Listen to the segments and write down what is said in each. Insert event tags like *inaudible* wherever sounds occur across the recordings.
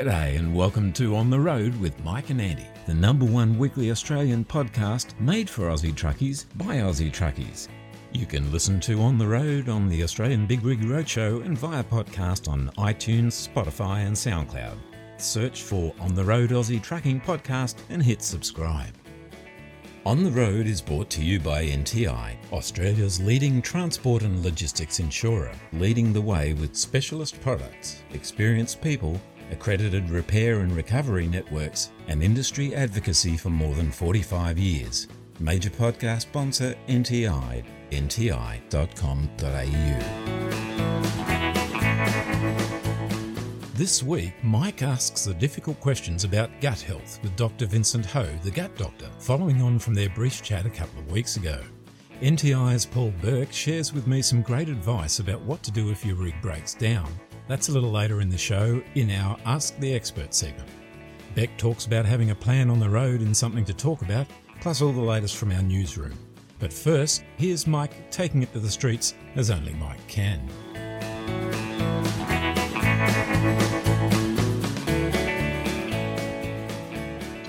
G'day and welcome to On the Road with Mike and Andy, the number one weekly Australian podcast made for Aussie truckies by Aussie truckies. You can listen to On the Road on the Australian Big Rig Roadshow and via podcast on iTunes, Spotify, and SoundCloud. Search for On the Road Aussie Trucking Podcast and hit subscribe. On the Road is brought to you by NTI, Australia's leading transport and logistics insurer, leading the way with specialist products, experienced people, accredited repair and recovery networks, and industry advocacy for more than 45 years. Major podcast sponsor NTI, nti.com.au. This week, Mike asks the difficult questions about gut health with Dr. Vincent Ho, the gut doctor, following on from their brief chat a couple of weeks ago. NTI's Paul Burke shares with me some great advice about what to do if your rig breaks down that's a little later in the show in our Ask the Expert segment. Beck talks about having a plan on the road and something to talk about, plus all the latest from our newsroom. But first, here's Mike taking it to the streets as only Mike can.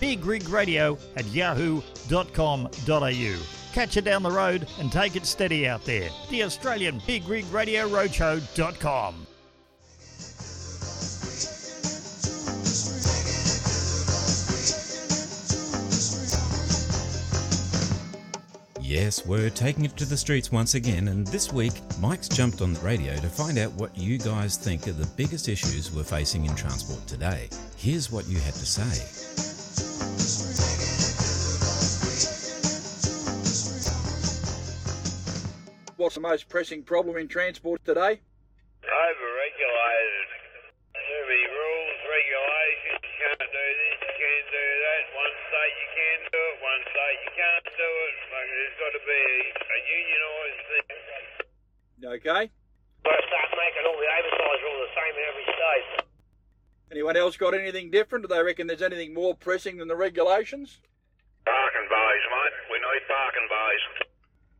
bigrigradio at yahoo.com.au. Catch you down the road and take it steady out there. The Australian Big Rig Radio Roadshow.com. Yes, we're taking it to the streets once again, and this week Mike's jumped on the radio to find out what you guys think are the biggest issues we're facing in transport today. Here's what you had to say. What's the most pressing problem in transport today? Overregulated. Too many rules, regulations. You can't do this, you can't do that. One state you can do it, one state you can't do it. Like, there's got to be a unionised thing. Okay. Got to start making all the oversized rules the same in every state. Anyone else got anything different? Do they reckon there's anything more pressing than the regulations? Parking bays, mate. We need parking bays.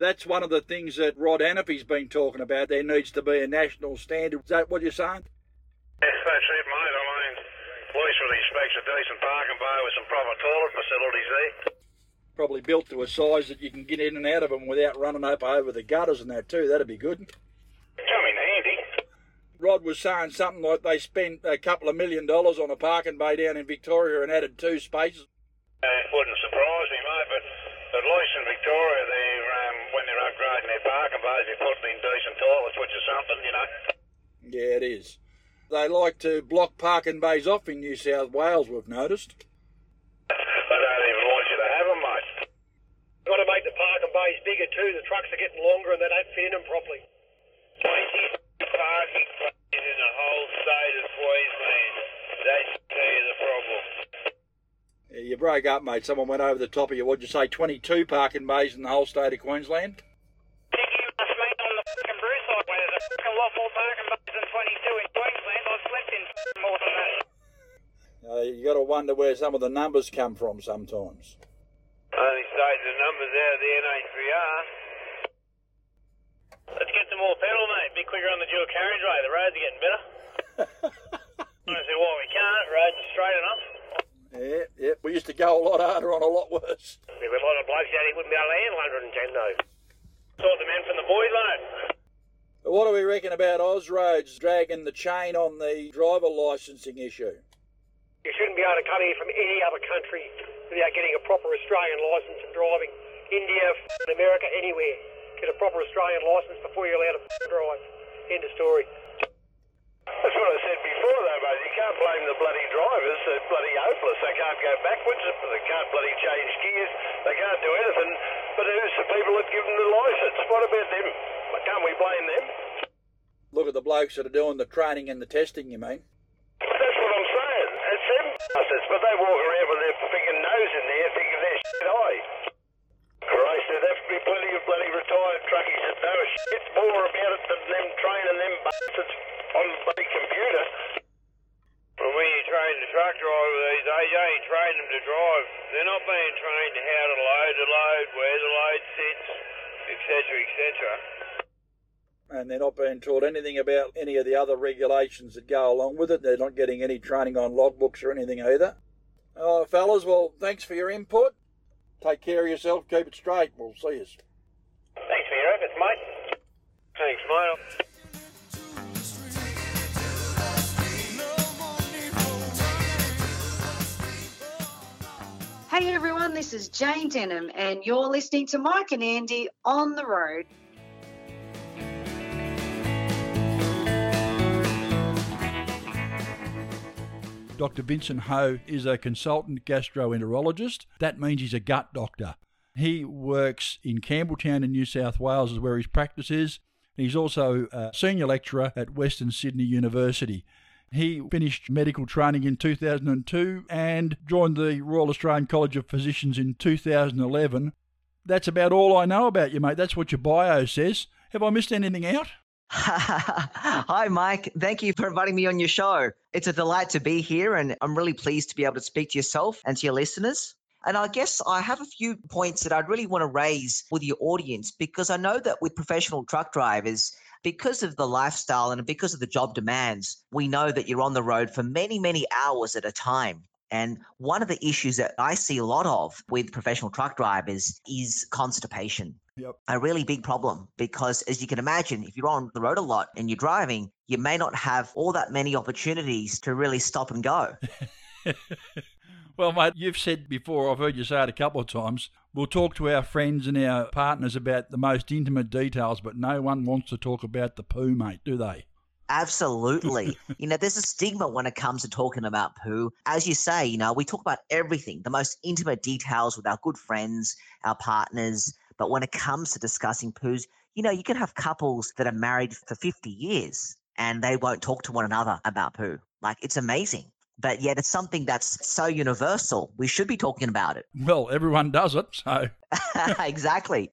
That's one of the things that Rod Hannifey's been talking about. There needs to be a national standard. Is that what you're saying? Yes, that's it, mate. I mean, police really expects a decent parking bay with some proper toilet facilities there. Probably built to a size that you can get in and out of them without running up over the gutters and that too. That'd be good. Come in handy. Rod was saying something like they spent a couple of million dollars on a parking bay down in Victoria and added two spaces. Uh, it wouldn't surprise me, mate, but at least in Victoria, they're, um, when they're upgrading their parking bays, they're putting in decent toilets, which is something, you know. Yeah, it is. They like to block parking bays off in New South Wales, we've noticed. They don't even want you to have them, mate. Got to make the parking bays bigger too. The trucks are getting longer and they don't fit in them properly. 20 parking places in the whole state of Queensland. That's the problem. You broke up, mate. Someone went over the top of you. What'd you say? 22 parking bays in the whole state of Queensland? Think you must mean on the fucking Bruce side where there's a fucking lot more parking bays than 22 in Queensland. I've slept in more than that. Uh, you got to wonder where some of the numbers come from sometimes. Only stating the numbers out of the NHVR. Let's get some more pedal, mate. Be quicker on the dual carriageway. The roads are getting better. I don't see why we can't. Roads are straight enough. Yeah, yeah. We used to go a lot harder on a lot worse. There's a lot of blokes out here wouldn't be able to handle 110 though. Sort the men from the boys load. What do we reckon about Austroads dragging the chain on the driver licensing issue? You shouldn't be able to come here from any other country without getting a proper Australian licence and driving. India, America, anywhere. Get a proper Australian licence before you're allowed to drive. End of story. That's what I said before, though, mate. You can't blame the bloody drivers. They're bloody hopeless. They can't go backwards. They can't bloody change gears. They can't do anything. But who's the people that give them the licence? What about them? Can't we blame them? Look at the blokes that are doing the training and the testing, you mean? That's what I'm saying. It's them bastards, but they walk around with their freaking nose in there thinking they're shit high. Christ, there'd have to be plenty of bloody retired truckies that know shit more about it than them training them bastards on the computer. When you train the truck driver these days, you ain't training them to drive. They're not being trained how to load the load, where the load sits, etc., etc. And they're not being taught anything about any of the other regulations that go along with it. They're not getting any training on logbooks or anything either. Oh, fellas, well, thanks for your input. Take care of yourself, keep it straight. We'll see you. Thanks for your efforts, mate. Thanks, mate. Hey everyone, this is Jane Denham, and you're listening to Mike and Andy on the road. Dr. Vincent Ho is a consultant gastroenterologist. That means he's a gut doctor. He works in Campbelltown in New South Wales, is where his practice is. He's also a senior lecturer at Western Sydney University. He finished medical training in 2002 and joined the Royal Australian College of Physicians in 2011. That's about all I know about you, mate. That's what your bio says. Have I missed anything out? *laughs* Hi, Mike. Thank you for inviting me on your show. It's a delight to be here, and I'm really pleased to be able to speak to yourself and to your listeners. And I guess I have a few points that I'd really want to raise with your audience because I know that with professional truck drivers, because of the lifestyle and because of the job demands, we know that you're on the road for many, many hours at a time. And one of the issues that I see a lot of with professional truck drivers is constipation. Yep. A really big problem because, as you can imagine, if you're on the road a lot and you're driving, you may not have all that many opportunities to really stop and go. *laughs* Well, mate, you've said before, I've heard you say it a couple of times, we'll talk to our friends and our partners about the most intimate details, but no one wants to talk about the poo, mate, do they? Absolutely. *laughs* you know, there's a stigma when it comes to talking about poo. As you say, you know, we talk about everything, the most intimate details with our good friends, our partners. But when it comes to discussing poos, you know, you can have couples that are married for 50 years and they won't talk to one another about poo. Like, it's amazing. But yet, it's something that's so universal. We should be talking about it. Well, everyone does it, so. *laughs* exactly.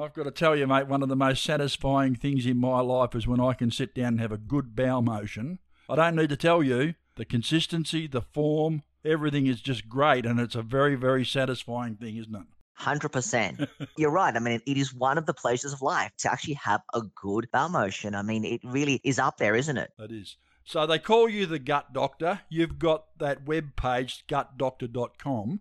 I've got to tell you, mate, one of the most satisfying things in my life is when I can sit down and have a good bowel motion. I don't need to tell you, the consistency, the form, everything is just great, and it's a very, very satisfying thing, isn't it? 100%. *laughs* You're right. I mean, it is one of the pleasures of life to actually have a good bowel motion. I mean, it really is up there, isn't it? That is. So they call you the gut doctor. You've got that web page, gutdoctor.com,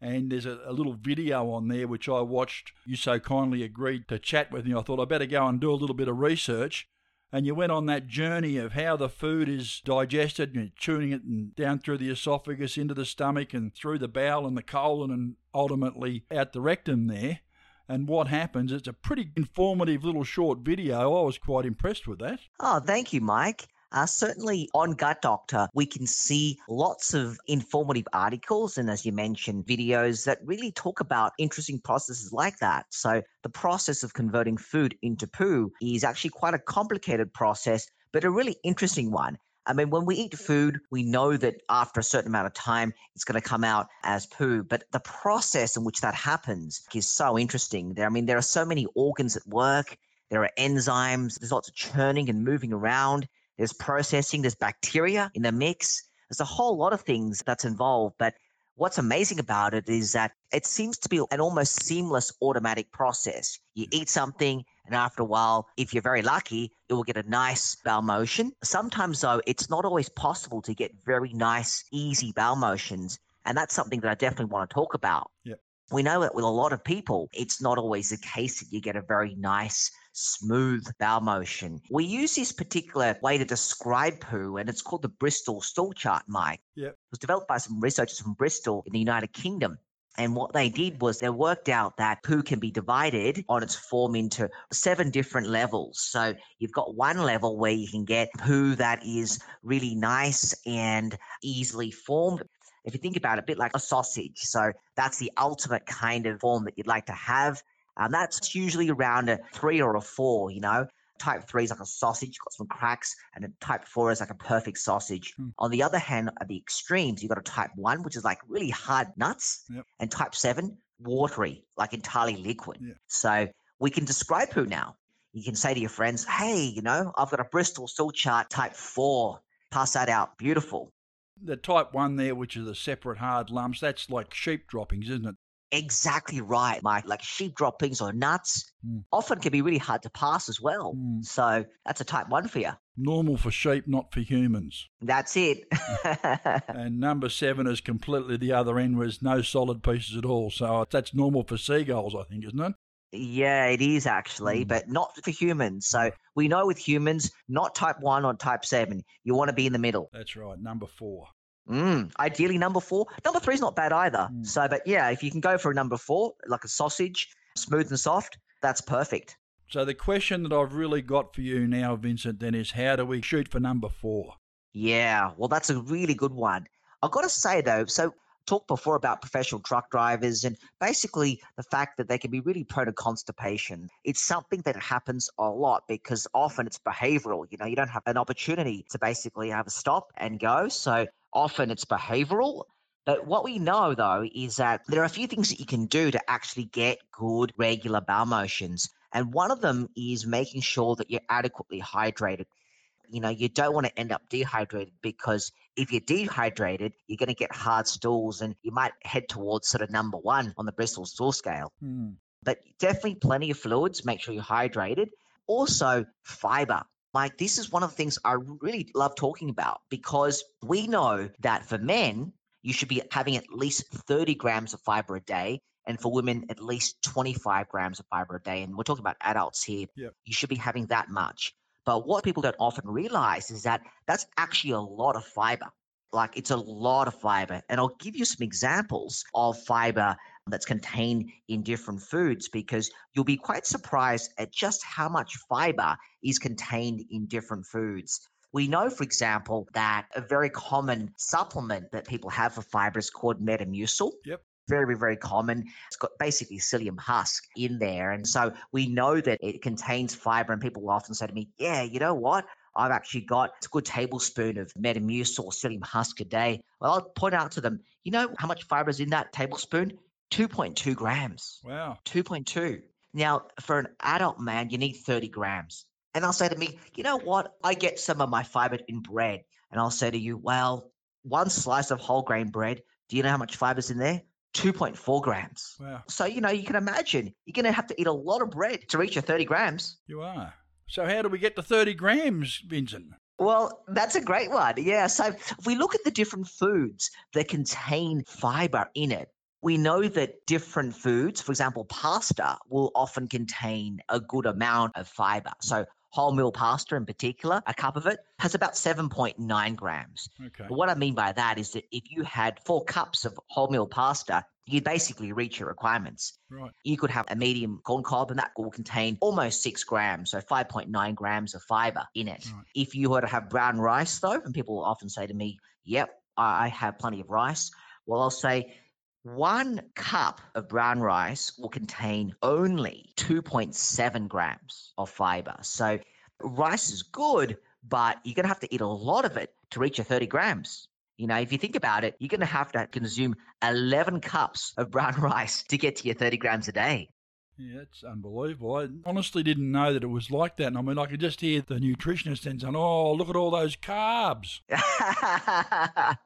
and there's a, a, little video on there which I watched. You so kindly agreed to chat with me. I thought I better go and do a little bit of research. And you went on that journey of how the food is digested, and chewing it and down through the esophagus into the stomach and through the bowel and the colon and ultimately out the rectum there. And what happens? It's a pretty informative little short video. I was quite impressed with that. Oh, thank you, Mike. Uh, certainly on Gut Doctor, we can see lots of informative articles and, as you mentioned, videos that really talk about interesting processes like that. So, the process of converting food into poo is actually quite a complicated process, but a really interesting one. I mean, when we eat food, we know that after a certain amount of time, it's going to come out as poo. But the process in which that happens is so interesting. There, I mean, there are so many organs at work. There are enzymes. There's lots of churning and moving around. There's processing, there's bacteria in the mix. There's a whole lot of things that's involved. But what's amazing about it is that it seems to be an almost seamless automatic process. You mm. eat something, and after a while, if you're very lucky, it will get a nice bowel motion. Sometimes, though, it's not always possible to get very nice, easy bowel motions. And that's something that I definitely want to talk about. Yep. We know that with a lot of people, it's not always the case that you get a very nice, smooth bowel motion. We use this particular way to describe poo, and it's called the Bristol stool chart, Mike. Yep. It was developed by some researchers from Bristol in the United Kingdom. And what they did was they worked out that poo can be divided on its form into seven different levels. So you've got one level where you can get poo that is really nice and easily formed. If you think about it, a bit like a sausage. So that's the ultimate kind of form that you'd like to have. And that's usually around a three or a four, you know. Type 3 is like a sausage, got some cracks, and a type 4 is like a perfect sausage. Hmm. On the other hand, at the extremes, you've got a type 1, which is like really hard nuts, Yep. and type 7, watery, like entirely liquid. So we can describe who now. You can say to your friends, hey, you know, I've got a Bristol Stool Chart type 4. Pass that out. Beautiful. The type one there, which is the separate hard lumps, that's like sheep droppings, isn't it? Exactly right, Mike. Like sheep droppings or nuts mm. often can be really hard to pass as well. Mm. So that's a type one for you. Normal for sheep, not for humans. That's it. *laughs* and number seven is completely the other end, where there's no solid pieces at all. So that's normal for seagulls, I think, isn't it? yeah, it is actually, mm. but not for humans. So we know with humans, not type one or type seven. You want to be in the middle. That's right, number four. Mm, ideally, number four. Number three is not bad either. So, but yeah, if you can go for a number four, like a sausage, smooth and soft, that's perfect. So the question that I've really got for you now, Vincent, then is how do we shoot for number four? Yeah, well, that's a really good one. I've got to say though, so talked before about professional truck drivers and basically the fact that they can be really prone to constipation. It's something that happens a lot because often it's behavioral. You know, you don't have an opportunity to basically have a stop and go. So often it's behavioral. But what we know though is that there are a few things that you can do to actually get good regular bowel motions. And one of them is making sure that you're adequately hydrated you know, you don't want to end up dehydrated because if you're dehydrated, you're going to get hard stools and you might head towards sort of number one on the Bristol stool scale. Hmm. But definitely plenty of fluids, make sure you're hydrated. Also, fiber. Like, this is one of the things I really love talking about because we know that for men, you should be having at least 30 grams of fiber a day. And for women, at least 25 grams of fiber a day. And we're talking about adults here. Yep. You should be having that much. But what people don't often realize is that that's actually a lot of fiber. Like it's a lot of fiber. And I'll give you some examples of fiber that's contained in different foods because you'll be quite surprised at just how much fiber is contained in different foods. We know, for example, that a very common supplement that people have for fiber is called Metamucil Yep. very, very common. It's got basically psyllium husk in there. And so we know that it contains fiber. And people will often say to me, yeah, you know what? I've actually got a good tablespoon of Metamucil or psyllium husk a day. Well, I'll point out to them, you know how much fiber is in that tablespoon? 2.2 grams. Wow. 2.2. Now, for an adult man, you need 30 grams. And I'll say to me, you know what? I get some of my fiber in bread. And I'll say to you, well, one slice of whole grain bread, do you know how much fiber's in there? 2.4 grams. Wow. So, you know, you can imagine you're going to have to eat a lot of bread to reach your 30 grams. You are. So how do we get to 30 grams, Vincent? Well, that's a great one. Yeah. So if we look at the different foods that contain fiber in it, we know that different foods, for example, pasta, will often contain a good amount of fiber. So wholemeal pasta in particular, a cup of it has about 7.9 grams. Okay. But what I mean by that is that if you had four cups of wholemeal pasta, you'd basically reach your requirements. Right. You could have a medium corn cob, and that will contain almost six grams, so 5.9 grams of fiber in it. If you were to have brown rice, though, and people often say to me, Yep, I have plenty of rice. Well, I'll say one cup of brown rice will contain only 2.7 grams of fiber. So rice is good, but you're going to have to eat a lot of it to reach your 30 grams. You know, if you think about it, you're going to have to consume 11 cups of brown *laughs* rice to get to your 30 grams a day. Yeah, it's unbelievable. I honestly didn't know that it was like that. And I mean, I could just hear the nutritionist then saying, oh, look at all those carbs. *laughs*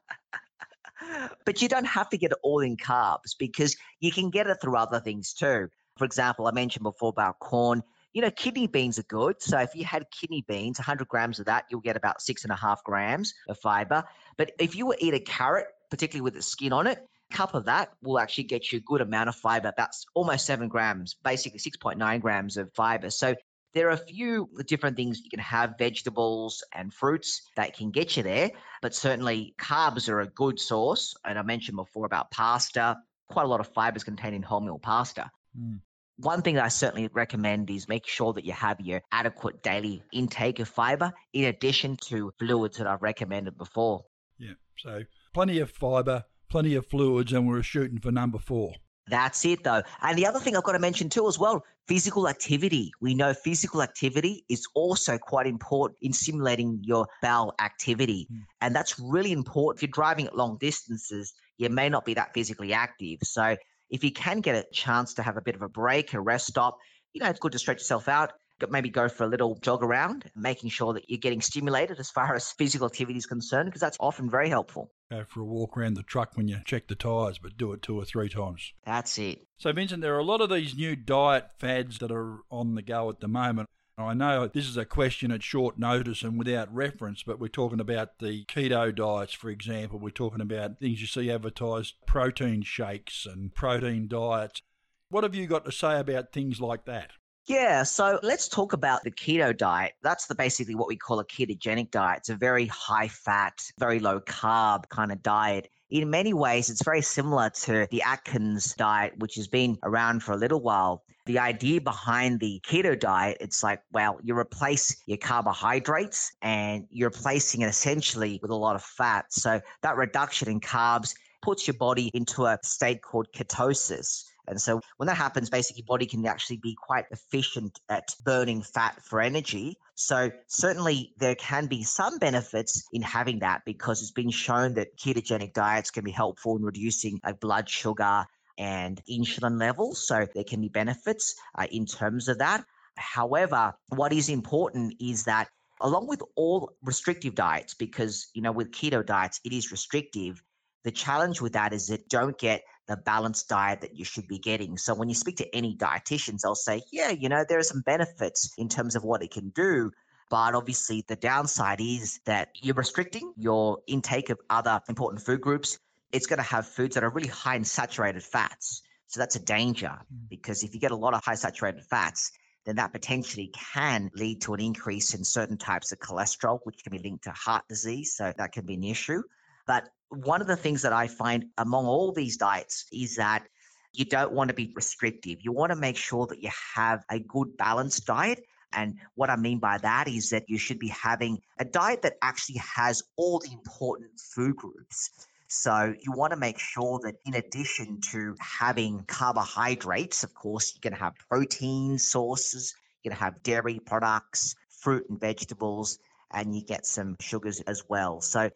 but you don't have to get it all in carbs because you can get it through other things too. For example, I mentioned before about corn. You know, kidney beans are good. So if you had kidney beans, 100 grams of that, you'll get about six and a half grams of fiber. But if you eat a carrot, particularly with the skin on it, a cup of that will actually get you a good amount of fiber, about s- almost seven grams, basically 6.9 grams of fiber. So there are a few different things you can have, vegetables and fruits that can get you there, but certainly carbs are a good source. And I mentioned before about pasta, quite a lot of fibers contained in wholemeal pasta. Hmm. One thing that I certainly recommend is make sure that you have your adequate daily intake of fiber in addition to fluids that I've recommended before. Yeah. So plenty of fibre, plenty of fluids, and we're shooting for number four. That's it, though. And the other thing I've got to mention too, as well, physical activity. We know physical activity is also quite important in stimulating your bowel activity. Mm. And that's really important. If you're driving at long distances, you may not be that physically active. So if you can get a chance to have a bit of a break, a rest stop, you know, it's good to stretch yourself out maybe go for a little jog around, making sure that you're getting stimulated as far as physical activity is concerned, because that's often very helpful. Go for a walk around the truck when you check the tyres, but do it two or three times. That's it. So, Vincent, there are a lot of these new diet fads that are on the go at the moment. I know this is a question at short notice and without reference, but we're talking about the keto diets, for example. We're talking about things you see advertised protein shakes and protein diets. What have you got to say about things like that? Yeah, so let's talk about the keto diet. That's the basically what we call a ketogenic diet. It's a very high fat, very low carb kind of diet. In many ways, it's very similar to the Atkins diet, which has been around for a little while. The idea behind the keto diet, it's like, well, you replace your carbohydrates and you're replacing it essentially with a lot of fat. So that reduction in carbs puts your body into a state called ketosis and so when that happens, basically body can actually be quite efficient at burning fat for energy. So certainly there can be some benefits in having that because it's been shown that ketogenic diets can be helpful in reducing like blood sugar and insulin levels. So there can be benefits uh, in terms of that. However, what is important is that along with all restrictive diets, because you know with keto diets it is restrictive, the challenge with that is that don't get the balanced diet that you should be getting. So when you speak to any dietitians, they'll say, yeah, you know, there are some benefits in terms of what it can do. But obviously, the downside is that you're restricting your intake of other important food groups. It's going to have foods that are really high in saturated fats. So that's a danger mm. because if you get a lot of high saturated fats, then that potentially can lead to an increase in certain types of cholesterol, which can be linked to heart disease. So that can be an issue. But one of the things that I find among all these diets is that you don't want to be restrictive. You want to make sure that you have a good balanced diet. And what I mean by that is that you should be having a diet that actually has all the important food groups. So you want to make sure that in addition to having carbohydrates, of course, you're going to have protein sources, you're going to have dairy products, fruit and vegetables, and you get some sugars as well. So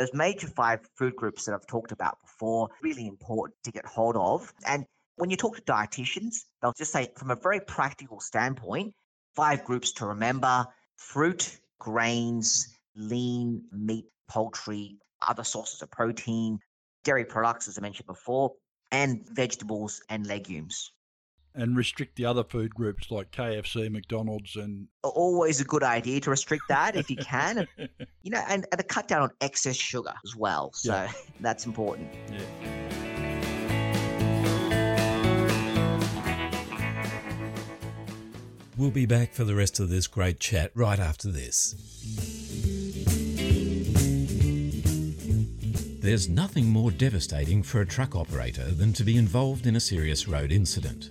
those major five food groups that I've talked about before, really important to get hold of. And when you talk to dietitians, they'll just say, from a very practical standpoint, five groups to remember fruit, grains, lean meat, poultry, other sources of protein, dairy products, as I mentioned before, and vegetables and legumes and restrict the other food groups like KFC, McDonald's, and always a good idea to restrict that if you can. *laughs* you know, and, and to cut down on excess sugar as well. So yeah. *laughs* that's important. Yeah. We'll be back for the rest of this great chat right after this. There's nothing more devastating for a truck operator than to be involved in a serious road incident.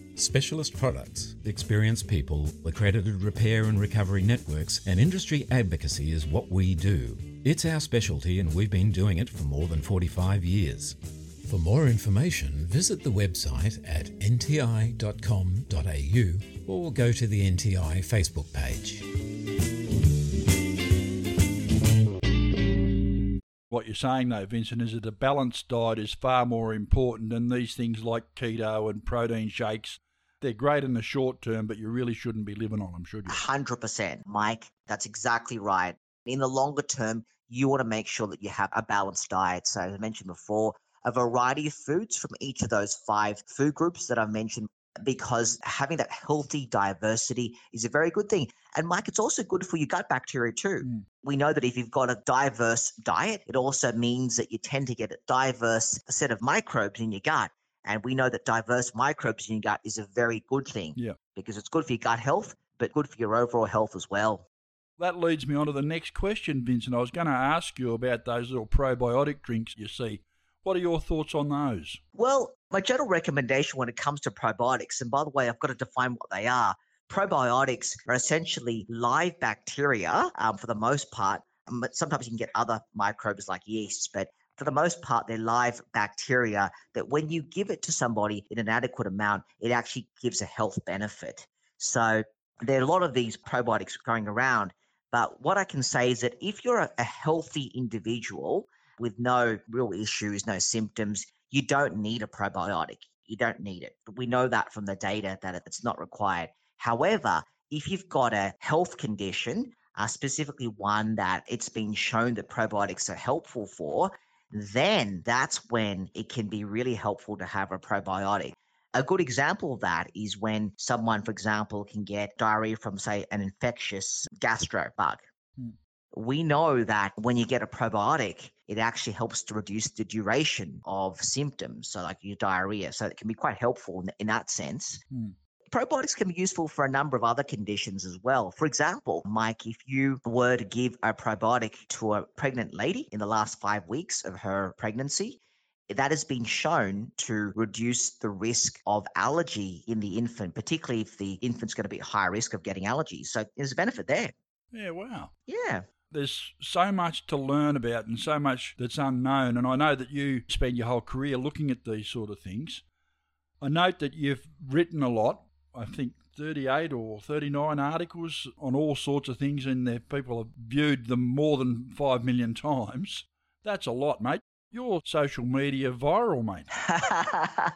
Specialist products, experienced people, accredited repair and recovery networks, and industry advocacy is what we do. It's our specialty, and we've been doing it for more than 45 years. For more information, visit the website at nti.com.au or go to the NTI Facebook page. What you're saying, though, Vincent, is that a balanced diet is far more important than these things like keto and protein shakes. They're great in the short term, but you really shouldn't be living on them, should you? 100%, Mike. That's exactly right. In the longer term, you want to make sure that you have a balanced diet. So, as I mentioned before, a variety of foods from each of those five food groups that I've mentioned because having that healthy diversity is a very good thing. And Mike, it's also good for your gut bacteria too. Mm. We know that if you've got a diverse diet, it also means that you tend to get a diverse set of microbes in your gut. And we know that diverse microbes in your gut is a very good thing Yeah. because it's good for your gut health, but good for your overall health as well. That leads me on to the next question, Vincent. I was going to ask you about those little probiotic drinks you see. What are your thoughts on those? Well, my general recommendation when it comes to probiotics, and by the way, I've got to define what they are. Probiotics are essentially live bacteria um, for the most part. Um, but sometimes you can get other microbes like yeasts, but for the most part, they're live bacteria that when you give it to somebody in an adequate amount, it actually gives a health benefit. So there are a lot of these probiotics going around. But what I can say is that if you're a, a healthy individual with no real issues, no symptoms, you don't need a probiotic. You don't need it. But We know that from the data that it's not required. However, if you've got a health condition, uh, specifically one that it's been shown that probiotics are helpful for, then that's when it can be really helpful to have a probiotic. A good example of that is when someone, for example, can get diarrhea from, say, an infectious gastro bug. Hmm. We know that when you get a probiotic, it actually helps to reduce the duration of symptoms, so like your diarrhea. So it can be quite helpful in, in that sense. Hmm. Probiotics can be useful for a number of other conditions as well. For example, Mike, if you were to give a probiotic to a pregnant lady in the last five weeks of her pregnancy, that has been shown to reduce the risk of allergy in the infant, particularly if the infant's going to be at high risk of getting allergies. So there's a benefit there. Yeah, wow. Yeah. There's so much to learn about and so much that's unknown. And I know that you spend your whole career looking at these sort of things. I note that you've written a lot, I think 38 or 39 articles on all sorts of things, and there people have viewed them more than 5 million times. That's a lot, mate. You're social media viral, mate. *laughs*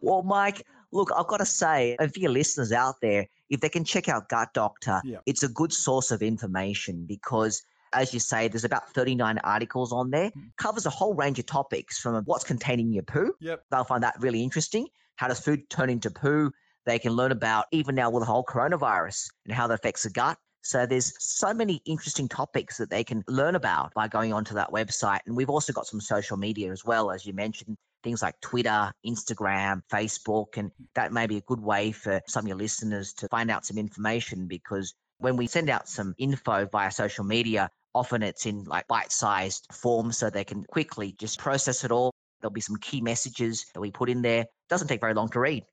well, Mike, look, I've got to say, and for your listeners out there, if they can check out Gut Doctor, Yeah. it's a good source of information because, as you say, there's about 39 articles on there, hmm. covers a whole range of topics from what's containing your poo. Yep. They'll find that really interesting. How does food turn into poo? They can learn about even now with the whole coronavirus and how that affects the gut. So there's so many interesting topics that they can learn about by going onto that website. And we've also got some social media as well, as you mentioned, things like Twitter, Instagram, Facebook, and that may be a good way for some of your listeners to find out some information because when we send out some info via social media, often it's in like bite-sized form so they can quickly just process it all. There'll be some key messages that we put in there. Doesn't take very long to read.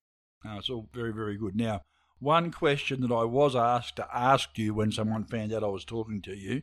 No, it's all very, very good. Now, one question that I was asked to ask you when someone found out I was talking to you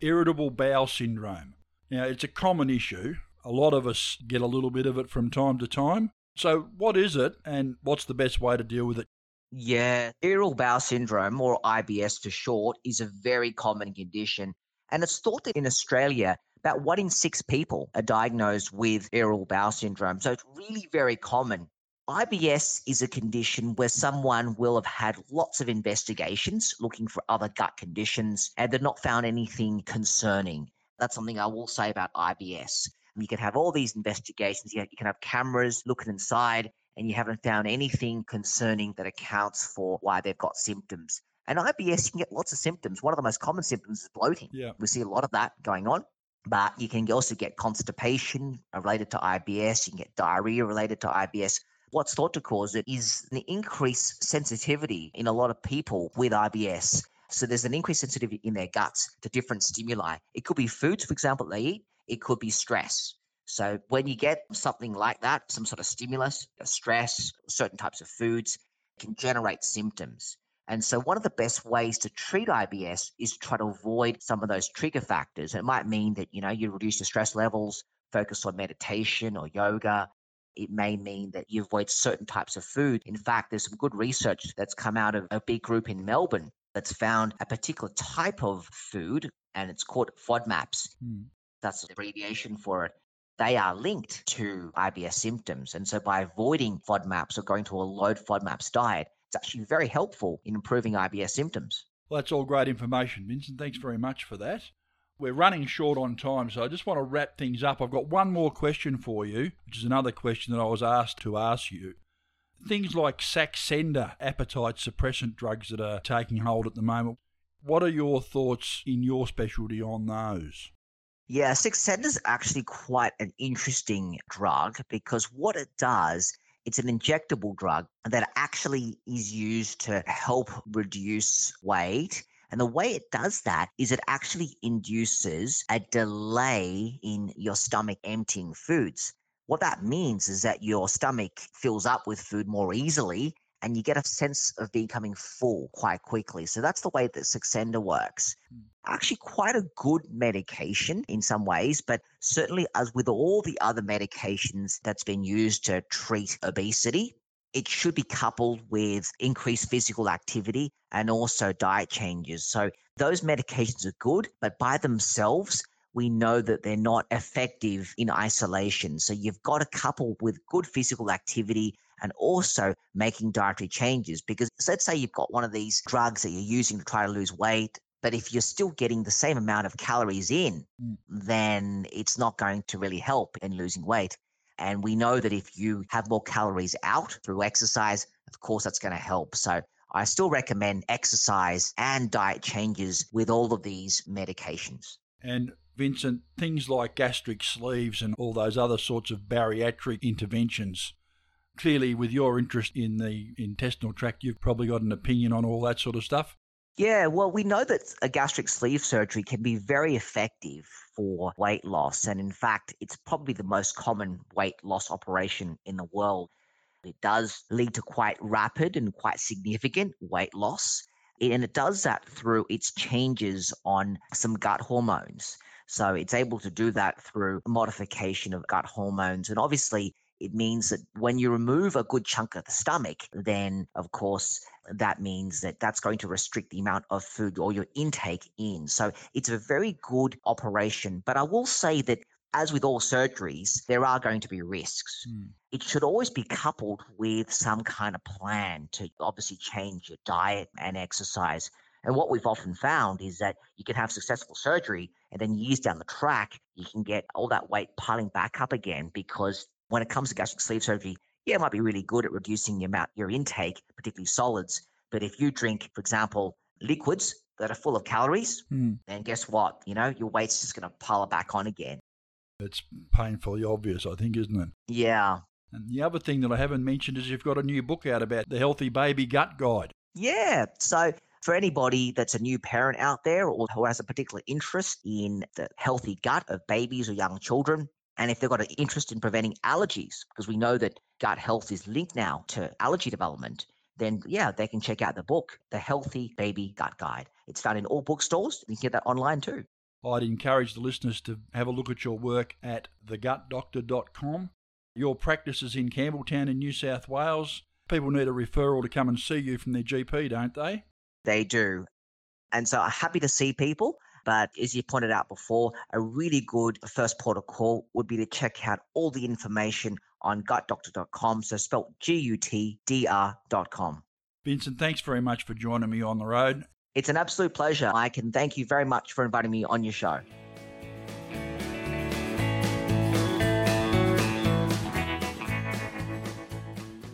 irritable bowel syndrome. Now, it's a common issue. A lot of us get a little bit of it from time to time. So, what is it and what's the best way to deal with it? Yeah, irritable bowel syndrome, or IBS for short, is a very common condition. And it's thought that in Australia, about one in six people are diagnosed with irritable bowel syndrome. So it's really very common. IBS is a condition where someone will have had lots of investigations looking for other gut conditions and they've not found anything concerning. That's something I will say about IBS. You can have all these investigations, you can have cameras looking inside, and you haven't found anything concerning that accounts for why they've got symptoms. And IBS, you can get lots of symptoms. One of the most common symptoms is bloating. Yeah. We see a lot of that going on. But you can also get constipation related to IBS. You can get diarrhea related to IBS. What's thought to cause it is an increased sensitivity in a lot of people with IBS. So there's an increased sensitivity in their guts to different stimuli. It could be foods, for example, they eat. It could be stress. So when you get something like that, some sort of stimulus, stress, certain types of foods can generate symptoms. And so one of the best ways to treat IBS is to try to avoid some of those trigger factors. It might mean that, you know, you reduce your stress levels, focus on meditation or yoga. It may mean that you avoid certain types of food. In fact, there's some good research that's come out of a big group in Melbourne that's found a particular type of food, and it's called FODMAPs. Hmm. That's the abbreviation for it. They are linked to IBS symptoms. And so by avoiding FODMAPs or going to a low FODMAPs diet, it's actually very helpful in improving IBS symptoms. Well, that's all great information, Vincent. Thanks very much for that. We're running short on time, so I just want to wrap things up. I've got one more question for you, which is another question that I was asked to ask you. Things like Saxenda, appetite suppressant drugs that are taking hold at the moment. What are your thoughts in your specialty on those? Yeah, Saxenda is actually quite an interesting drug because what it does, it's an injectable drug that actually is used to help reduce weight. And the way it does that is it actually induces a delay in your stomach emptying foods. What that means is that your stomach fills up with food more easily and you get a sense of becoming full quite quickly. So that's the way that Saxenda works. Mm. Actually, quite a good medication in some ways, but certainly, as with all the other medications that's been used to treat obesity, it should be coupled with increased physical activity and also diet changes. So those medications are good, but by themselves, we know that they're not effective in isolation. So you've got to couple with good physical activity and also making dietary changes. Because let's say you've got one of these drugs that you're using to try to lose weight, but if you're still getting the same amount of calories in, Mm. then it's not going to really help in losing weight. And we know that if you have more calories out through exercise, of course, that's going to help. So I still recommend exercise and diet changes with all of these medications. And Vincent, things like gastric sleeves and all those other sorts of bariatric interventions. Clearly, with your interest in the intestinal tract, you've probably got an opinion on all that sort of stuff. Yeah, well, we know that a gastric sleeve surgery can be very effective for weight loss. And in fact, it's probably the most common weight loss operation in the world. It does lead to quite rapid and quite significant weight loss. And it does that through its changes on some gut hormones. So it's able to do that through modification of gut hormones. And obviously, it means that when you remove a good chunk of the stomach, then of course that means that that's going to restrict the amount of food or your intake in. So it's a very good operation. But I will say that as with all surgeries, there are going to be risks. Hmm. It should always be coupled with some kind of plan to obviously change your diet and exercise. And what we've often found is that you can have successful surgery and then years down the track, you can get all that weight piling back up again because when it comes to gastric sleeve surgery, yeah, it might be really good at reducing your amount, your intake, particularly solids. But if you drink, for example, liquids that are full of calories, Hmm. then guess what? You know, your weight's just going to pile back on again. It's painfully obvious, I think, isn't it? Yeah. And the other thing that I haven't mentioned is you've got a new book out about the Healthy Baby Gut Guide. Yeah. So for anybody that's a new parent out there or who has a particular interest in the healthy gut of babies or young children, and if they've got an interest in preventing allergies, because we know that gut health is linked now to allergy development, then yeah, they can check out the book, The Healthy Baby Gut Guide. It's found in all bookstores. You can get that online too. I'd encourage the listeners to have a look at your work at thegutdoctor.com. Your practice is in Campbelltown in New South Wales. People need a referral to come and see you from their GP, don't they? They do. And so I'm happy to see people. But as you pointed out before, a really good first port of call would be to check out all the information on gutdoctor.com. So spelled G U T D R.com. Vincent, thanks very much for joining me on the road. It's an absolute pleasure, Mike, and thank you very much for inviting me on your show.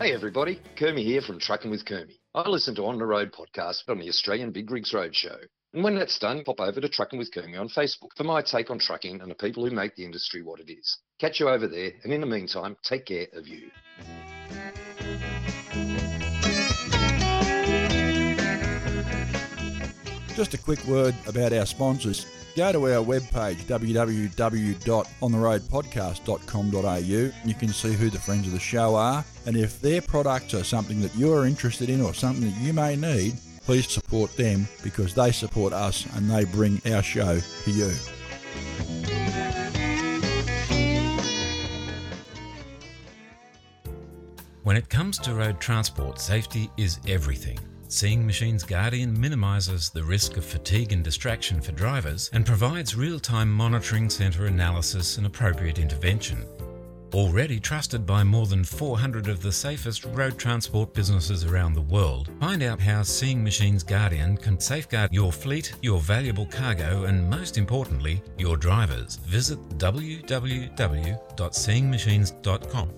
Hey everybody, Kermy here from Trucking with Kermy. I listen to On the Road podcast on the Australian Big Rigs Road Show. And when that's done, pop over to Trucking with Kermy on Facebook for my take on trucking and the people who make the industry what it is. Catch you over there, and in the meantime, take care of you. Just a quick word about our sponsors. Go to our webpage, www.ontheroadpodcast.com.au. You can see who the friends of the show are. And if their products are something that you're interested in or something that you may need, please support them because they support us and they bring our show to you. When it comes to road transport, safety is everything. Seeing Machines Guardian minimises the risk of fatigue and distraction for drivers and provides real time monitoring centre analysis and appropriate intervention. Already trusted by more than 400 of the safest road transport businesses around the world, find out how Seeing Machines Guardian can safeguard your fleet, your valuable cargo, and most importantly, your drivers. Visit www.seeingmachines.com.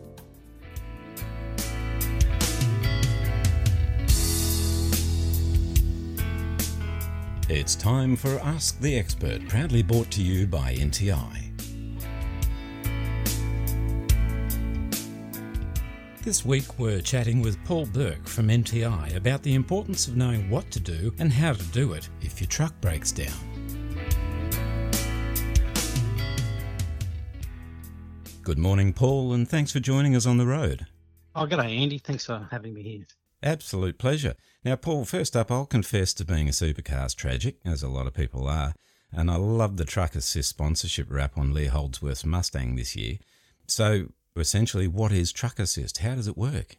It's time for Ask the Expert, proudly brought to you by NTI. This week we're chatting with Paul Burke from NTI about the importance of knowing what to do and how to do it if your truck breaks down. Good morning, Paul, and thanks for joining us on the road. Oh, g'day, Andy. Thanks for having me here. Absolute pleasure. Now, Paul, first up, I'll confess to being a supercars tragic, as a lot of people are, and I love the Truck Assist sponsorship wrap on Lee Holdsworth's Mustang this year. So, essentially, what is Truck Assist? How does it work?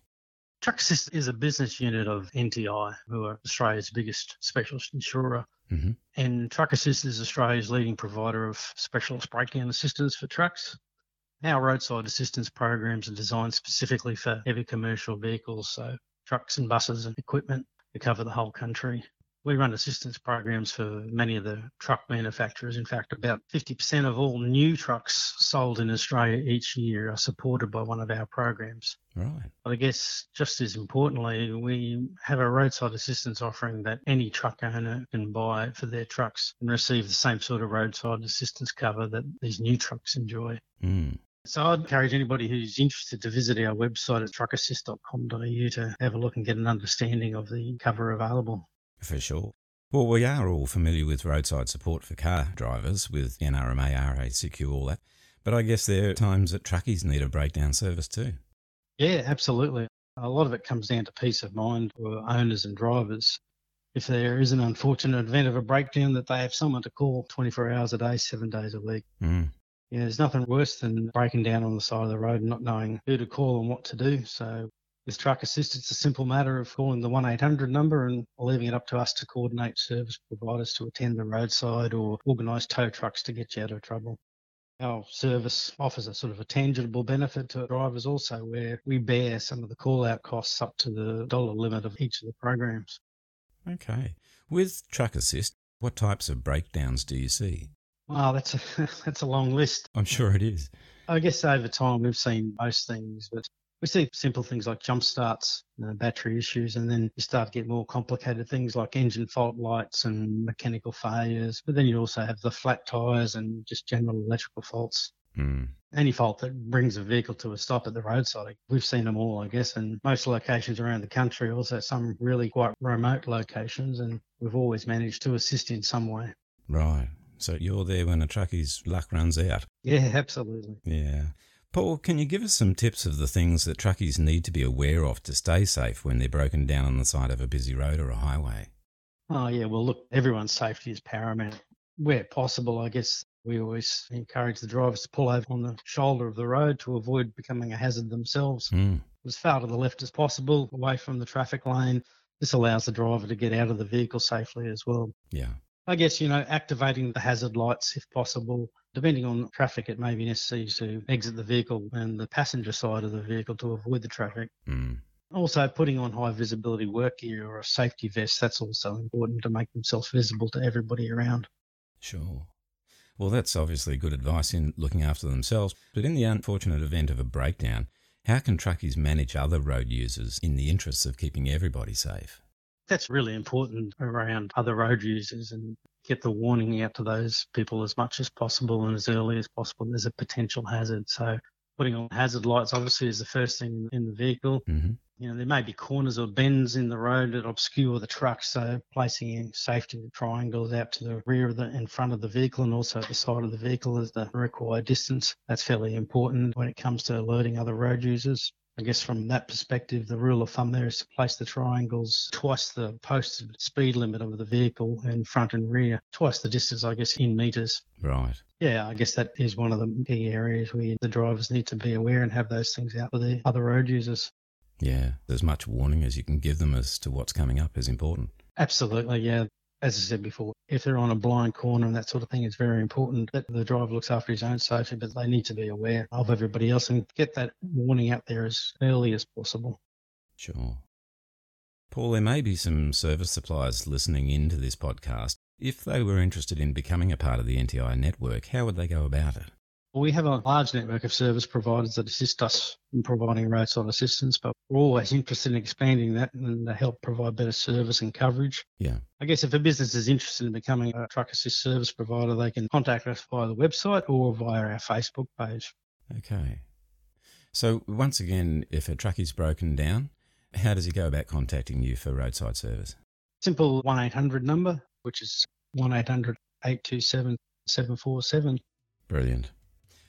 Truck Assist is a business unit of NTI, who are Australia's biggest specialist insurer. Mm-hmm. And Truck Assist is Australia's leading provider of specialist breakdown assistance for trucks. Our roadside assistance programs are designed specifically for heavy commercial vehicles, so trucks and buses and equipment to cover the whole country. We run assistance programs for many of the truck manufacturers. In fact, about 50% of all new trucks sold in Australia each year are supported by one of our programs. Right. But I guess just as importantly, we have a roadside assistance offering that any truck owner can buy for their trucks and receive the same sort of roadside assistance cover that these new trucks enjoy. Mm. So I'd encourage anybody who's interested to visit our website at truckassist.com.au to have a look and get an understanding of the cover available. For sure. Well, we are all familiar with roadside support for car drivers with NRMA, RACQ, all that. But I guess there are times that truckies need a breakdown service too. Yeah, absolutely. A lot of it comes down to peace of mind for owners and drivers. If there is an unfortunate event of a breakdown, that they have someone to call 24 hours a day, seven days a week. Mm. Yeah, there's nothing worse than breaking down on the side of the road and not knowing who to call and what to do. So with Truck Assist, it's a simple matter of calling the 1-800 number and leaving it up to us to coordinate service providers to attend the roadside or organise tow trucks to get you out of trouble. Our service offers a sort of a tangible benefit to drivers also, where we bear some of the call out costs up to the dollar limit of each of the programs. Okay. With Truck Assist, what types of breakdowns do you see? Wow, that's a *laughs* that's a long list. I'm sure it is. I guess over time we've seen most things, but we see simple things like jump starts, you know, battery issues, and then you start to get more complicated things like engine fault lights and mechanical failures. But then you also have the flat tyres and just general electrical faults. Mm. Any fault that brings a vehicle to a stop at the roadside, we've seen them all, I guess, and most locations around the country, also some really quite remote locations, and we've always managed to assist in some way. Right. So you're there when a truckie's luck runs out. Yeah, *laughs* absolutely. Yeah. Paul, can you give us some tips of the things that truckies need to be aware of to stay safe when they're broken down on the side of a busy road or a highway? Oh, yeah. Well, look, everyone's safety is paramount. Where possible, I guess we always encourage the drivers to pull over on the shoulder of the road to avoid becoming a hazard themselves. Mm. As far to the left as possible, away from the traffic lane. This allows the driver to get out of the vehicle safely as well. Yeah. I guess, you know, activating the hazard lights if possible. Depending on traffic, it may be necessary to exit the vehicle and the passenger side of the vehicle to avoid the traffic. Mm. Also, putting on high visibility work gear or a safety vest, that's also important to make themselves visible to everybody around. Sure. Well, that's obviously good advice in looking after themselves. But in the unfortunate event of a breakdown, how can truckies manage other road users in the interests of keeping everybody safe? That's really important around other road users and get the warning out to those people as much as possible and as early as possible. There's a potential hazard. So putting on hazard lights obviously is the first thing in the vehicle. Mm-hmm. You know, there may be corners or bends in the road that obscure the truck, so placing in safety triangles out to the rear of the in front of the vehicle and also at the side of the vehicle is the required distance. That's fairly important when it comes to alerting other road users. I guess from that perspective, the rule of thumb there is to place the triangles twice the posted speed limit of the vehicle in front and rear, twice the distance, I guess, in metres. Right. Yeah, I guess that is one of the key areas where the drivers need to be aware and have those things out for the other road users. Yeah, as much warning as you can give them as to what's coming up is important. Absolutely, yeah. As I said before, if they're on a blind corner and that sort of thing, it's very important that the driver looks after his own safety, but they need to be aware of everybody else and get that warning out there as early as possible. Sure. Paul, there may be some service suppliers listening into this podcast. If they were interested in becoming a part of the NTI network, how would they go about it? We have a large network of service providers that assist us in providing roadside assistance, but we're always interested in expanding that and to help provide better service and coverage. Yeah. I guess if a business is interested in becoming a truck assist service provider, they can contact us via the website or via our Facebook page. Okay. So, once again, if a truck is broken down, how does he go about contacting you for roadside service? Simple 1 800 number, which is 1 800 827 747. Brilliant.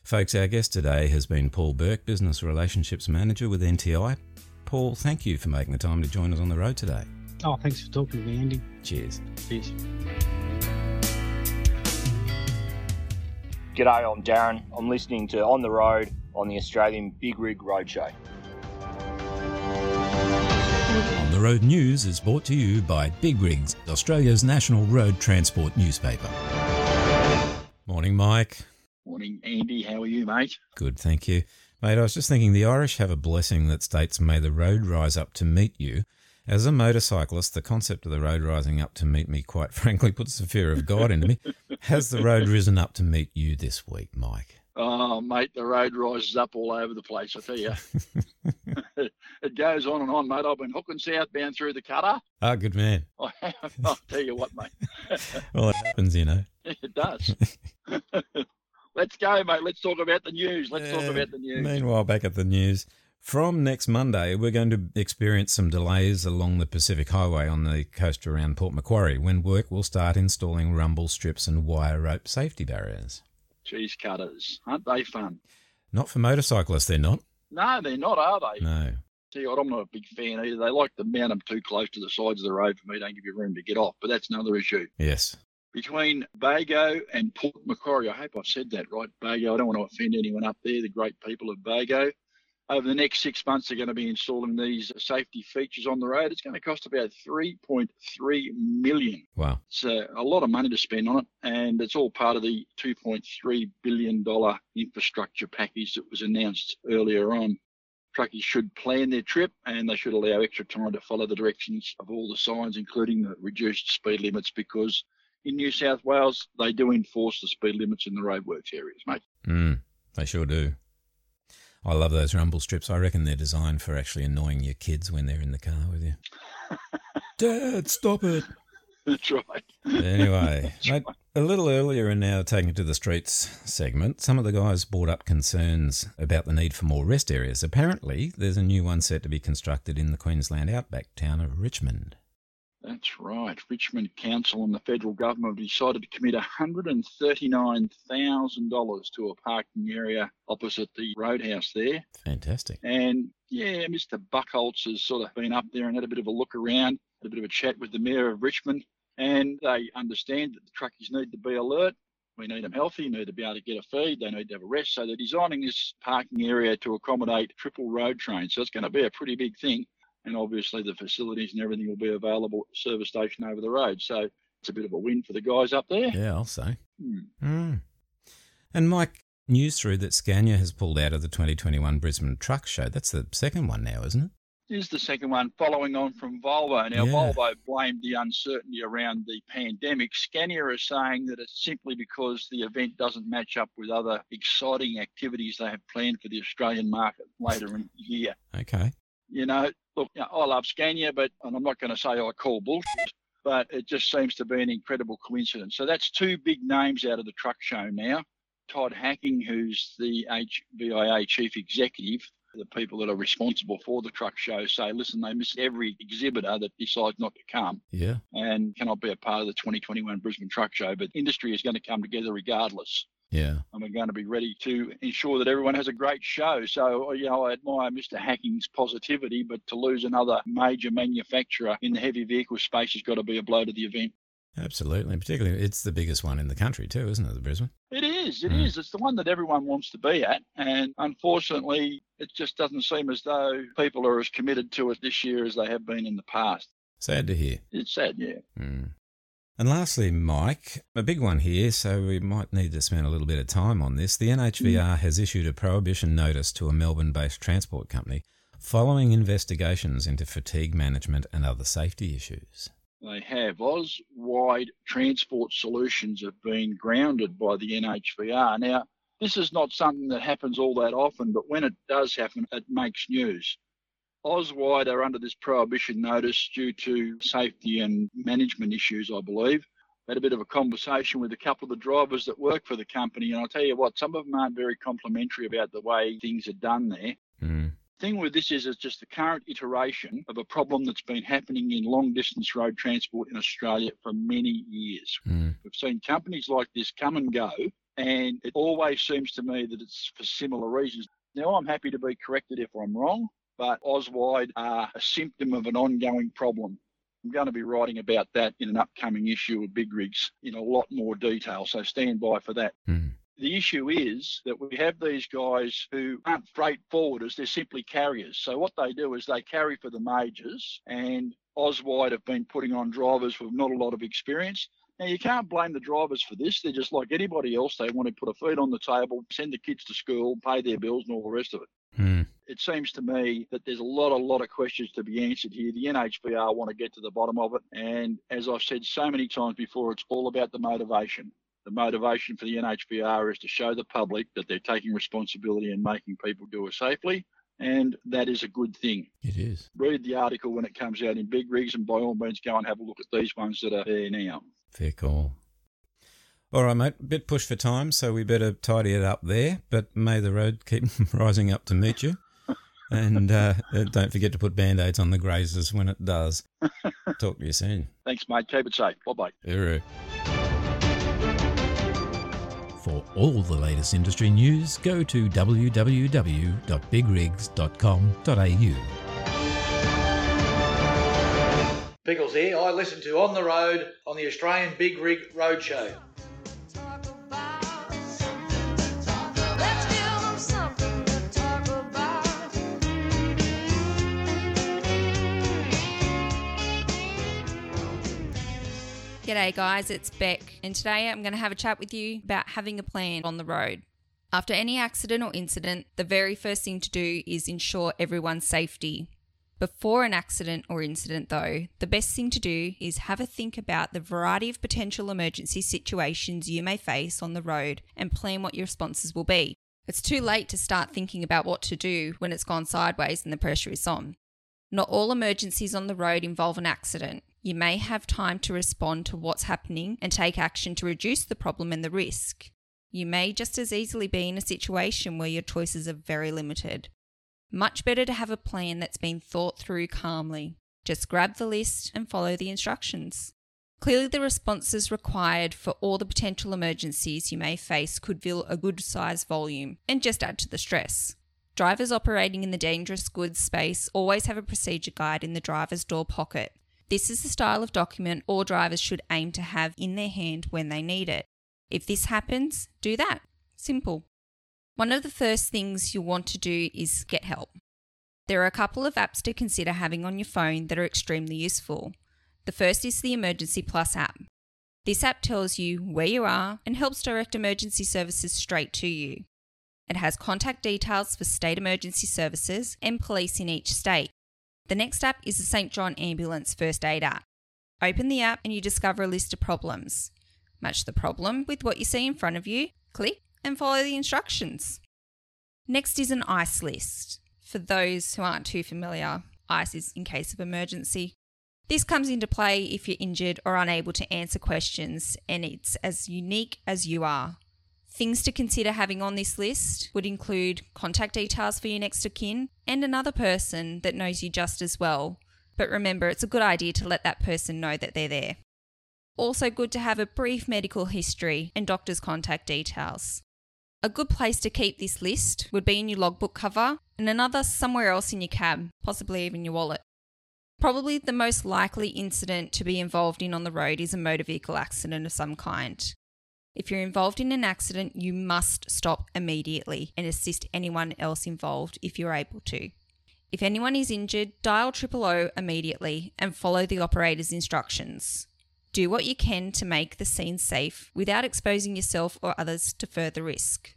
Folks, our guest today has been Paul Burke, Business Relationships Manager with NTI. Paul, thank you for making the time to join us on the road today. Oh, thanks for talking to me, Andy. Cheers. Cheers. G'day, I'm Darren. I'm listening to On the Road on the Australian Big Rig Roadshow. On the Road News is brought to you by Big Rigs, Australia's national road transport newspaper. Morning, Mike. Morning, Andy. How are you, mate? Good, thank you. Mate, I was just thinking the Irish have a blessing that states, May the road rise up to meet you. As a motorcyclist, the concept of the road rising up to meet me, quite *laughs* frankly, puts the fear of God into me. Has the road risen up to meet you this week, Mike? Oh, mate, the road rises up all over the place, I tell you. *laughs* *laughs* it goes on and on, mate. I've been hooking southbound through the cutter. Ah, good man. I have. I'll tell you what, mate. well, it happens, you know. It does. Let's go, mate. Let's talk about the news. Let's talk about the news. Meanwhile, back at the news. From next Monday, we're going to experience some delays along the Pacific Highway on the coast around Port Macquarie when work will start installing rumble strips and wire rope safety barriers. Cheese cutters. Aren't they fun? Not for motorcyclists, they're not. No, they're not, are they? No. See, I'm not a big fan either. They like to mount them too close to the sides of the road for me, don't give you room to get off. But that's another issue. Yes. Between Bago and Port Macquarie, I hope I've said that right. Bago, I don't want to offend anyone up there, the great people of Bago. Over the next six months, they're going to be installing these safety features on the road. It's going to cost about 3.3 million. Wow. It's a, a lot of money to spend on it, and it's all part of the 2.3 billion dollar infrastructure package that was announced earlier on. Truckies should plan their trip and they should allow extra time to follow the directions of all the signs, including the reduced speed limits, because in New South Wales, they do enforce the speed limits in the roadworks areas, mate. Mm, they sure do. I love those rumble strips. I reckon they're designed for actually annoying your kids when they're in the car with you. *laughs* Dad, stop it. That's right. Anyway, That's mate, a little earlier in our Taking It to the Streets segment, some of the guys brought up concerns about the need for more rest areas. Apparently, there's a new one set to be constructed in the Queensland outback town of Richmond. That's right. Richmond Council and the federal government have decided to commit $139,000 to a parking area opposite the roadhouse there. Fantastic. And yeah, Mr. Buchholz has sort of been up there and had a bit of a look around, had a bit of a chat with the Mayor of Richmond, and they understand that the truckies need to be alert. We need them healthy, need to be able to get a feed, they need to have a rest. So they're designing this parking area to accommodate triple road trains. So it's going to be a pretty big thing. And obviously the facilities and everything will be available at the service station over the road. So it's a bit of a win for the guys up there. Yeah, I'll say. Hmm. Mm. And Mike, news through that Scania has pulled out of the 2021 Brisbane Truck Show. That's the second one now, isn't it? Is the second one, following on from Volvo. Now, Yeah. Volvo blamed the uncertainty around the pandemic. Scania is saying that it's simply because the event doesn't match up with other exciting activities they have planned for the Australian market later in the year. Okay. You know, look, you know, I love Scania, but and I'm not going to say I call bullshit, but it just seems to be an incredible coincidence. So that's two big names out of the truck show now. Todd Hacking, who's the HVIA chief executive, the people that are responsible for the truck show say, listen, they miss every exhibitor that decides not to come Yeah. and cannot be a part of the 2021 Brisbane Truck Show. But industry is going to come together regardless. Yeah. And we're going to be ready to ensure that everyone has a great show. So, you know, I admire Mr. Hacking's positivity, but to lose another major manufacturer in the heavy vehicle space has got to be a blow to the event. Absolutely. Particularly, it's the biggest one in the country too, isn't it, the Brisbane? It is. It is. Mm. It's the one that everyone wants to be at. And unfortunately, it just doesn't seem as though people are as committed to it this year as they have been in the past. Sad to hear. It's sad, yeah. Mm. And lastly, Mike, a big one here, so we might need to spend a little bit of time on this. The NHVR has issued a prohibition notice to a Melbourne based transport company following investigations into fatigue management and other safety issues. They have. Oz wide transport solutions have been grounded by the NHVR. Now, This is not something that happens all that often, but when it does happen, it makes news. Auswide are under this prohibition notice due to safety and management issues, I believe. Had a bit of a conversation with a couple of the drivers that work for the company, and I'll tell you what, some of them aren't very complimentary about the way things are done there. Mm. thing with this is it's just the current iteration of a problem that's been happening in long distance road transport in Australia for many years. Mm. We've seen companies like this come and go, and it always seems to me that it's for similar reasons. Now, I'm happy to be corrected if I'm wrong, but Auswide are a symptom of an ongoing problem. I'm going to be writing about that in an upcoming issue of Big Rigs in a lot more detail, so stand by for that. Mm. The issue is that we have these guys who aren't freight forwarders, they're simply carriers. So what they do is they carry for the majors, and Auswide have been putting on drivers with not a lot of experience. Now, you can't blame the drivers for this. They're just like anybody else. They want to put a food on the table, send the kids to school, pay their bills, and all the rest of it. Mm. It seems to me that there's a lot, a lot of questions to be answered here. The NHVR want to get to the bottom of it. And as I've said so many times before, it's all about the motivation. The motivation for the NHVR is to show the public that they're taking responsibility and making people do it safely. And that is a good thing. It is. Read the article when it comes out in Big Rigs, and by all means, go and have a look at these ones that are there now. Fair call. All right, mate. Bit push for time, so we better tidy it up there. But may the road keep *laughs* rising up to meet you. And uh, don't forget to put band aids on the grazers when it does. *laughs* Talk to you soon. Thanks, mate. Keep it safe. Bye bye. Hooroo. For all the latest industry news, go to www.bigrigs.com.au. Pickles here. I listen to On the Road on the Australian Big Rig Roadshow. G'day, guys, it's Beck, and today I'm going to have a chat with you about having a plan on the road. After any accident or incident, the very first thing to do is ensure everyone's safety. Before an accident or incident, though, the best thing to do is have a think about the variety of potential emergency situations you may face on the road and plan what your responses will be. It's too late to start thinking about what to do when it's gone sideways and the pressure is on. Not all emergencies on the road involve an accident. You may have time to respond to what's happening and take action to reduce the problem and the risk. You may just as easily be in a situation where your choices are very limited. Much better to have a plan that's been thought through calmly. Just grab the list and follow the instructions. Clearly, the responses required for all the potential emergencies you may face could fill a good sized volume and just add to the stress. Drivers operating in the dangerous goods space always have a procedure guide in the driver's door pocket. This is the style of document all drivers should aim to have in their hand when they need it. If this happens, do that. Simple. One of the first things you'll want to do is get help. There are a couple of apps to consider having on your phone that are extremely useful. The first is the Emergency Plus app. This app tells you where you are and helps direct emergency services straight to you. It has contact details for state emergency services and police in each state. The next app is the St. John Ambulance First Aid app. Open the app and you discover a list of problems. Match the problem with what you see in front of you, click, and follow the instructions. Next is an ICE list. For those who aren't too familiar, ICE is in case of emergency. This comes into play if you're injured or unable to answer questions, and it's as unique as you are. Things to consider having on this list would include contact details for your next of kin and another person that knows you just as well. But remember, it's a good idea to let that person know that they're there. Also, good to have a brief medical history and doctor's contact details. A good place to keep this list would be in your logbook cover and another somewhere else in your cab, possibly even your wallet. Probably the most likely incident to be involved in on the road is a motor vehicle accident of some kind. If you're involved in an accident, you must stop immediately and assist anyone else involved if you're able to. If anyone is injured, dial triple O immediately and follow the operator's instructions. Do what you can to make the scene safe without exposing yourself or others to further risk.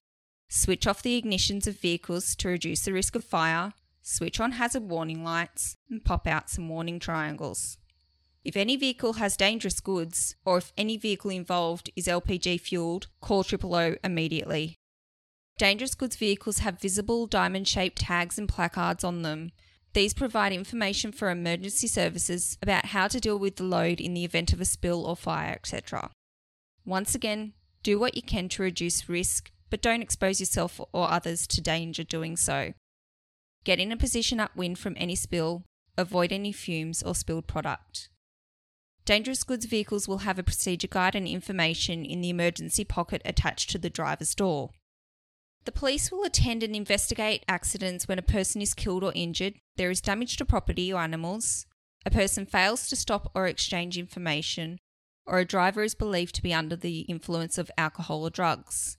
Switch off the ignitions of vehicles to reduce the risk of fire, switch on hazard warning lights, and pop out some warning triangles. If any vehicle has dangerous goods, or if any vehicle involved is LPG fueled, call Triple O immediately. Dangerous goods vehicles have visible diamond shaped tags and placards on them. These provide information for emergency services about how to deal with the load in the event of a spill or fire, etc. Once again, do what you can to reduce risk, but don't expose yourself or others to danger doing so. Get in a position upwind from any spill, avoid any fumes or spilled product. Dangerous goods vehicles will have a procedure guide and information in the emergency pocket attached to the driver's door. The police will attend and investigate accidents when a person is killed or injured, there is damage to property or animals, a person fails to stop or exchange information, or a driver is believed to be under the influence of alcohol or drugs.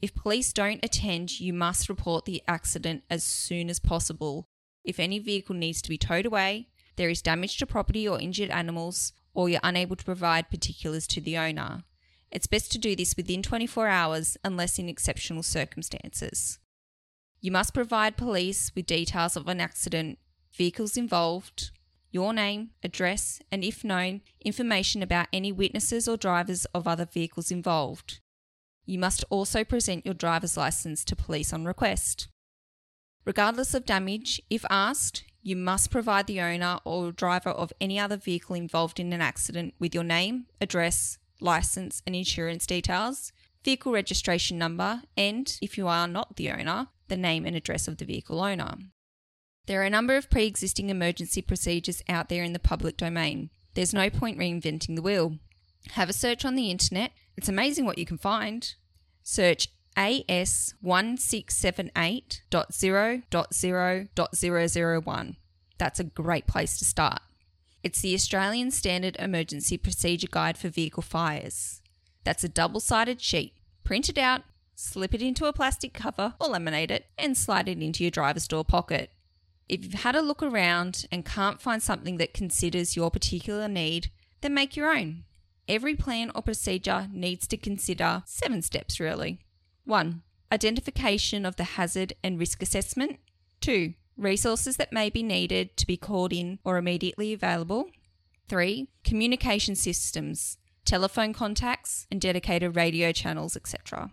If police don't attend, you must report the accident as soon as possible. If any vehicle needs to be towed away, there is damage to property or injured animals, or you're unable to provide particulars to the owner. It's best to do this within 24 hours unless in exceptional circumstances. You must provide police with details of an accident, vehicles involved, your name, address, and if known, information about any witnesses or drivers of other vehicles involved. You must also present your driver's license to police on request. Regardless of damage, if asked, you must provide the owner or driver of any other vehicle involved in an accident with your name, address, license and insurance details, vehicle registration number, and, if you are not the owner, the name and address of the vehicle owner. There are a number of pre existing emergency procedures out there in the public domain. There's no point reinventing the wheel. Have a search on the internet, it's amazing what you can find. Search AS1678.0.0.001. That's a great place to start. It's the Australian Standard Emergency Procedure Guide for Vehicle Fires. That's a double sided sheet. Print it out, slip it into a plastic cover or laminate it, and slide it into your driver's door pocket. If you've had a look around and can't find something that considers your particular need, then make your own. Every plan or procedure needs to consider seven steps really. 1. Identification of the hazard and risk assessment. 2 resources that may be needed to be called in or immediately available. Three, communication systems, telephone contacts, and dedicated radio channels, etc.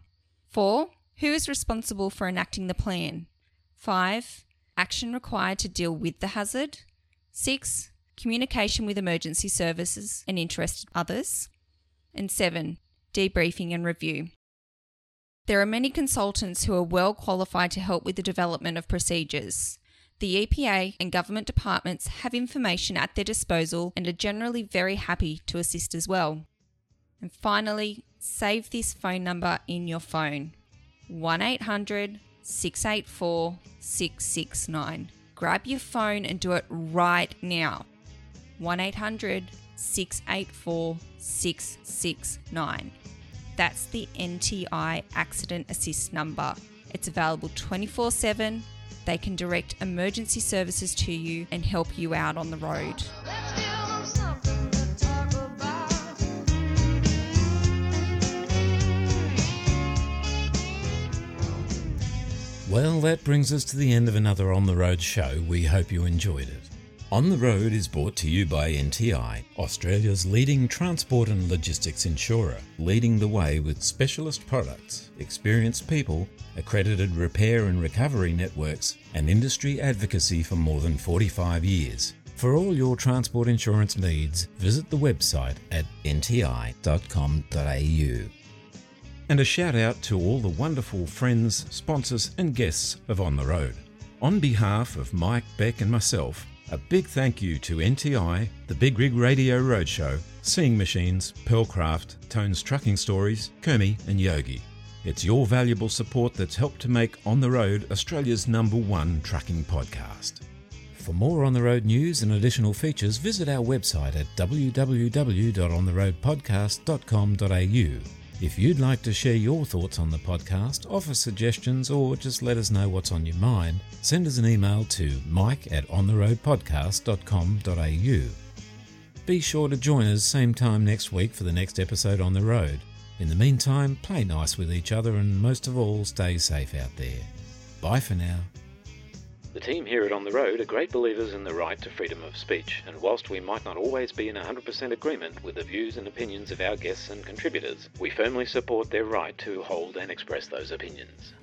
Four, who is responsible for enacting the plan? Five, action required to deal with the hazard. Six, communication with emergency services and interested others. And seven, debriefing and review. There are many consultants who are well qualified to help with the development of procedures. The EPA and government departments have information at their disposal and are generally very happy to assist as well. And finally, save this phone number in your phone 1 800 684 669. Grab your phone and do it right now. 1 800 684 669. That's the NTI Accident Assist number. It's available 24 7 they can direct emergency services to you and help you out on the road. Well, that brings us to the end of another On the Road show. We hope you enjoyed it. On the Road is brought to you by NTI, Australia's leading transport and logistics insurer, leading the way with specialist products, experienced people, accredited repair and recovery networks, and industry advocacy for more than 45 years. For all your transport insurance needs, visit the website at nti.com.au. And a shout out to all the wonderful friends, sponsors, and guests of On the Road. On behalf of Mike, Beck, and myself, a big thank you to NTI, the Big Rig Radio Roadshow, Seeing Machines, Pearlcraft, Tones Trucking Stories, Kermie, and Yogi. It's your valuable support that's helped to make On the Road Australia's number one trucking podcast. For more on the road news and additional features, visit our website at www.ontheroadpodcast.com.au. If you'd like to share your thoughts on the podcast, offer suggestions, or just let us know what's on your mind, send us an email to mike at ontheroadpodcast.com.au. Be sure to join us same time next week for the next episode on the road. In the meantime, play nice with each other and most of all, stay safe out there. Bye for now. The team here at On the Road are great believers in the right to freedom of speech, and whilst we might not always be in 100% agreement with the views and opinions of our guests and contributors, we firmly support their right to hold and express those opinions.